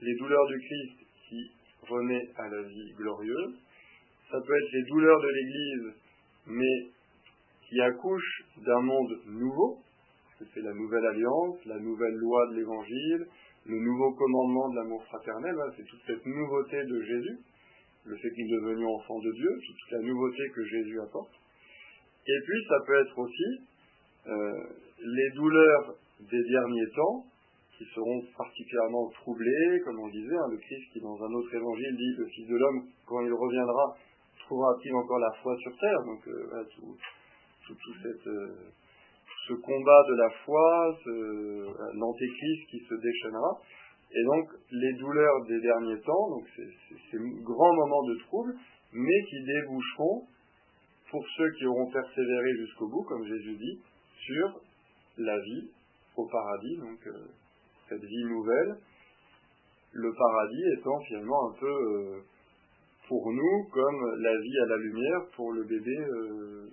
B: les douleurs du Christ qui renaît à la vie glorieuse, ça peut être les douleurs de l'Église, mais qui accouchent d'un monde nouveau, c'est la nouvelle alliance, la nouvelle loi de l'Évangile, le nouveau commandement de l'amour fraternel, c'est toute cette nouveauté de Jésus, le fait que nous devenions enfants de Dieu, toute la nouveauté que Jésus apporte. Et puis ça peut être aussi euh, les douleurs des derniers temps, qui seront particulièrement troublées, comme on disait, hein, le Christ qui dans un autre évangile dit, le Fils de l'homme, quand il reviendra, trouvera-t-il encore la foi sur terre? Donc euh, tout, tout. Euh, ce combat de la foi, l'antéchrist qui se déchaînera, Et donc, les douleurs des derniers temps, donc ces grands moments de trouble, mais qui déboucheront, pour ceux qui auront persévéré jusqu'au bout, comme Jésus dit, sur la vie au paradis, donc euh, cette vie nouvelle, le paradis étant finalement un peu euh, pour nous comme la vie à la lumière pour le bébé euh,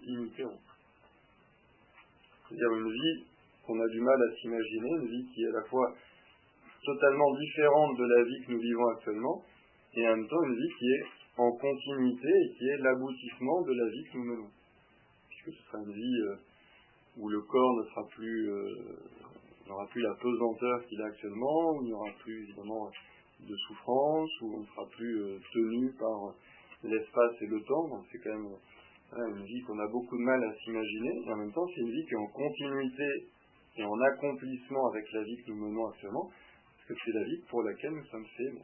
B: C'est-à-dire une vie qu'on a du mal à s'imaginer, une vie qui est à la fois totalement différente de la vie que nous vivons actuellement, et en même temps une vie qui est en continuité et qui est l'aboutissement de la vie que nous menons. Puisque ce sera une vie euh, où le corps ne sera plus, euh, n'aura plus la pesanteur qu'il a actuellement, où il n'y aura plus évidemment de souffrance, où on ne sera plus euh, tenu par l'espace et le temps. Donc c'est quand même une vie qu'on a beaucoup de mal à s'imaginer. Et en même temps, c'est une vie qui est en continuité et en accomplissement avec la vie que nous menons actuellement, parce que c'est la vie pour laquelle nous sommes faits.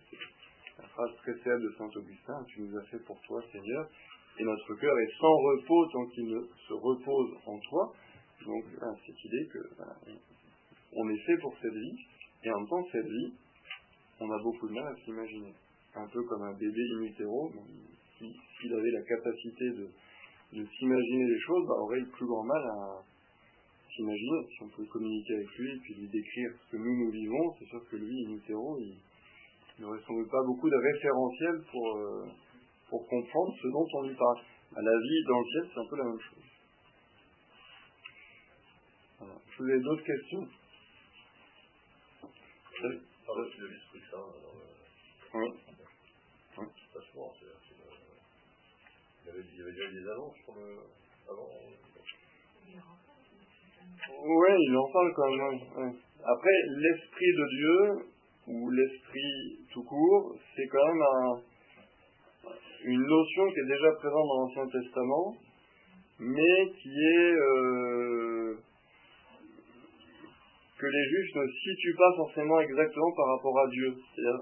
B: La phrase très célèbre de Saint Augustin, tu nous as fait pour toi, Seigneur, et notre cœur est sans repos tant qu'il ne se repose en toi. Donc, cette idée que est fait pour cette vie, et en même temps, cette vie, on a beaucoup de mal à s'imaginer. Un peu comme un bébé in s'il avait la capacité de, s'imaginer les choses, bah, aurait le plus grand mal à s'imaginer. Si on pouvait communiquer avec lui et puis lui décrire ce que nous, nous vivons, c'est sûr que lui, in utero, il, n'aurait sans doute pas beaucoup de référentiels pour, euh, pour comprendre ce dont on lui parle. À la vie dans le ciel, c'est un peu la même chose. Voilà. Je vous avez d'autres questions?
A: De
B: oui.
A: Pas souvent, c'est, il, des pour le.
B: Oui, il en parle quand même. Après, l'esprit de Dieu, ou l'esprit tout court, c'est quand même un, une notion qui est déjà présente dans l'Ancien Testament, mais qui est euh, que les juges ne situent pas forcément exactement par rapport à Dieu.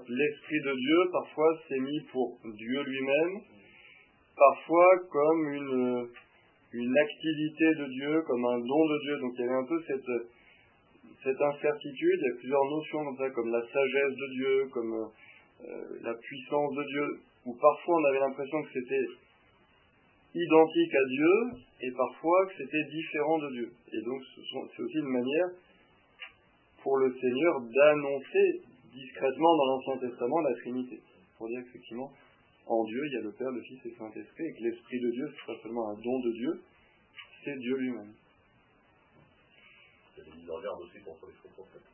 B: L'esprit de Dieu, parfois, c'est mis pour Dieu lui-même, parfois comme une, une activité de Dieu, comme un don de Dieu. Donc il y avait un peu cette cette incertitude, il y a plusieurs notions comme ça, comme la sagesse de Dieu, comme euh, la puissance de Dieu, où parfois on avait l'impression que c'était identique à Dieu, et parfois que c'était différent de Dieu. Et donc c'est aussi une manière pour le Seigneur d'annoncer discrètement dans l'Ancien Testament la Trinité. Pour dire qu'effectivement, en Dieu, il y a le Père, le Fils et le Saint-Esprit, et que l'Esprit de Dieu, ce n'est pas seulement un don de Dieu, c'est Dieu lui-même
A: aussi contre les faux prophètes.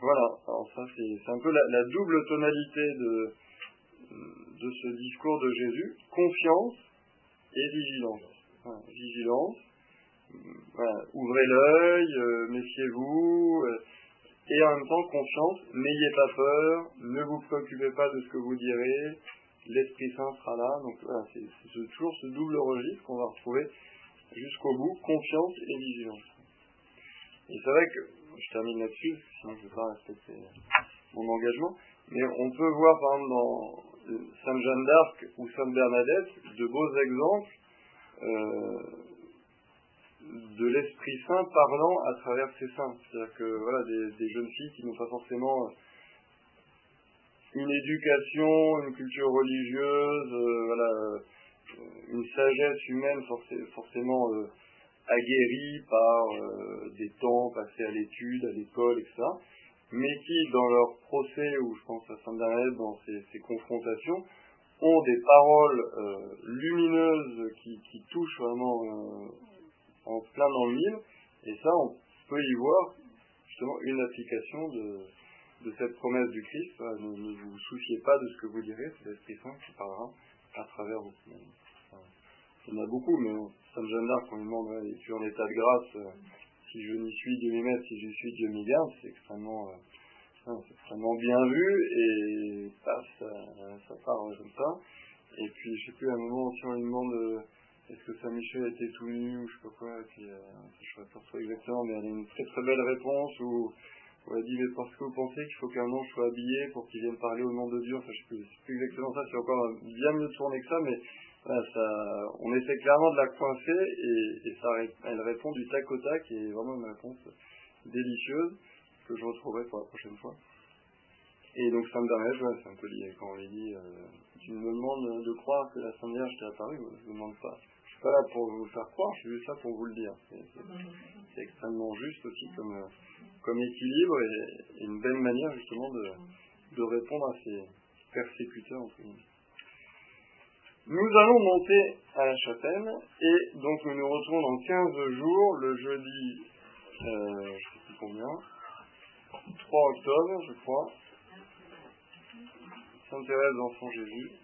B: Voilà, alors ça c'est un peu la, double tonalité de, de ce discours de Jésus, confiance et vigilance. vigilance, ouvrez l'œil, euh, méfiez-vous, euh, et en même temps confiance, n'ayez pas peur, ne vous préoccupez pas de ce que vous direz, l'Esprit Saint sera là, donc voilà, c'est toujours ce double registre qu'on va retrouver jusqu'au bout, confiance et vigilance. Et c'est vrai que, je termine là-dessus, sinon je ne vais pas respecter mon engagement, mais on peut voir par exemple dans Sainte Jeanne d'Arc ou Sainte Bernadette de beaux exemples euh, de l'Esprit Saint parlant à travers ces saints. C'est-à-dire que voilà, des, jeunes filles qui n'ont pas forcément une éducation, une culture religieuse, euh, voilà, une sagesse humaine forcément euh, aguerris par euh, des temps passés à l'étude, à l'école, etc., mais qui, dans leur procès, ou je pense à Saint-Bernadette, dans ces, confrontations, ont des paroles euh, lumineuses qui, touchent vraiment euh, en plein dans le mille, et ça, on peut y voir justement une application de, cette promesse du Christ. Ne, vous souciez pas de ce que vous direz, c'est l'Esprit Saint qui parlera à travers vous. Il y en a beaucoup, mais Sainte Jeanne d'Arc, on lui demande, es-tu en état de grâce euh, Si je n'y suis, Dieu m'y met, si j'y suis, Dieu m'y garde. C'est extrêmement, euh, extrêmement bien vu, et ça, ça, part comme ça. Et puis, je sais plus, à un moment aussi, on lui demande euh, est-ce que Saint-Michel était tout nu, ou je sais pas quoi, et puis, je ne sais pas exactement, mais elle a une très très belle réponse où, où elle dit mais parce que vous pensez qu'il faut qu'un ange soit habillé pour qu'il vienne parler au nom de Dieu, enfin je sais plus, exactement ça, c'est encore bien mieux tourné que ça, mais on essaie clairement de la coincer et, ça, elle répond du tac au tac et vraiment une réponse délicieuse que je retrouverai pour la prochaine fois. Et donc ça me permet, c'est un peu lié quand on dit, euh, tu me demandes de croire que la Sainte Vierge t'est apparue, je ne demande pas. Pas là pour vous faire croire, je suis juste là pour vous le dire. C'est extrêmement juste aussi comme, comme équilibre et, une belle manière justement de, de répondre à ces persécuteurs. Nous allons monter à la chapelle et donc nous nous retrouvons dans 15 jours, le jeudi, euh, je ne sais plus combien, 3 octobre je crois, Sainte Thérèse d'Enfant Jésus.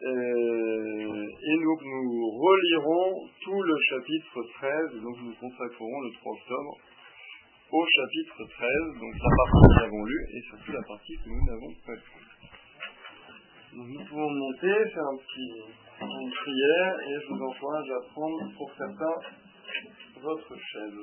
B: Euh, et donc nous relirons tout le chapitre 13, donc nous consacrerons le 3 octobre au chapitre 13, donc la partie que nous avons lue et surtout la partie que nous n'avons pas lue. Nous pouvons monter, faire un petit, une prière et je vous encourage à prendre pour certains votre chaise.